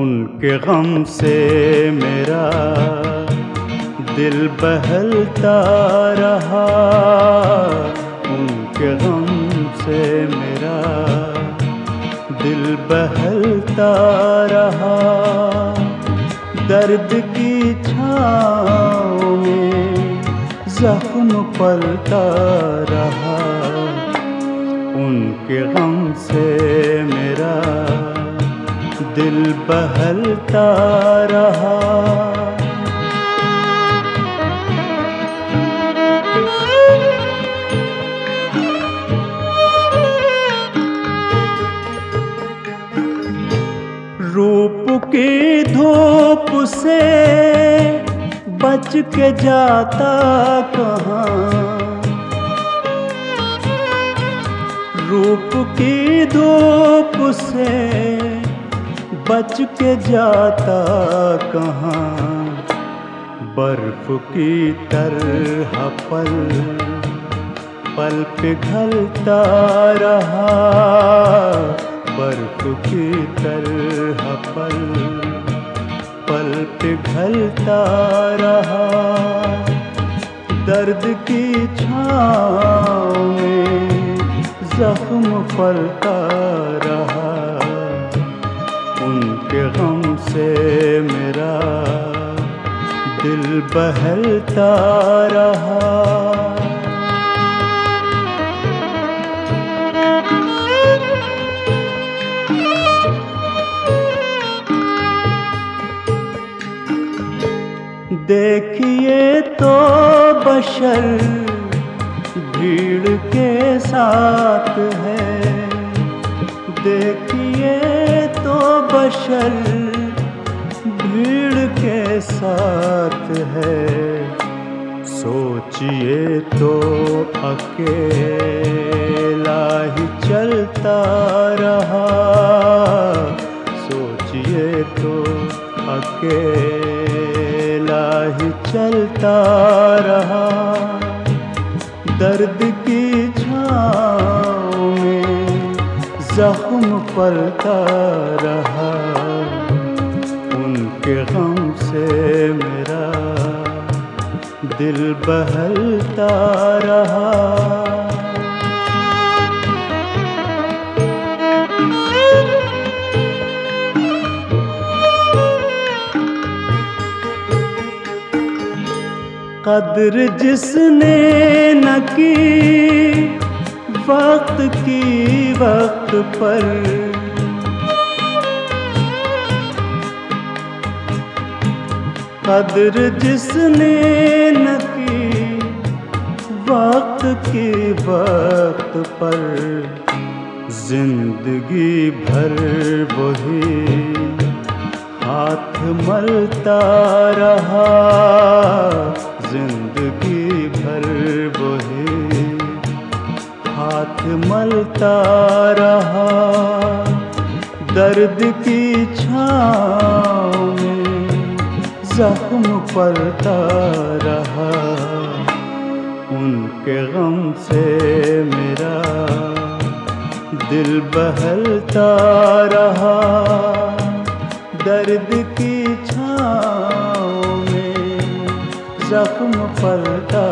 उनके गम से मेरा दिल बहलता रहा। उनके गम से मेरा बहलता रहा। दर्द की छाँव में जख्म पलता रहा। उनके गम से मेरा दिल बहलता रहा। रूप की धूप से बच के जाता कहाँ? रूप की धूप से बच के जाता कहाँ? बर्फ़ की तरह पल पल पिघलता रहा। बर्फ़ की तरह पल पल पिघलता रहा। दर्द की छाँव में जख्म पलता रहा। उनके गम से मेरा दिल बहलता रहा। देखिए तो बशर भीड़ के साथ है। देखिए तो बशर भीड़ के साथ है। सोचिए तो अकेला ही चलता रहा। सोचिए तो अकेला ही चलता रहा। दर्द की छाँव में जख्म पलता रहा। उनके गम से मेरा दिल बहलता रहा। कदर जिसने न की, वक्त की वक्त पर। कदर जिसने न की, वक्त की वक्त पर। ज़िंदगी भर वही हाथ मलता रहा। मलता रहा। दर्द की छाँव में जख्म पलता रहा। उनके गम से मेरा दिल बहलता रहा। दर्द की छाँव में जख्म पलता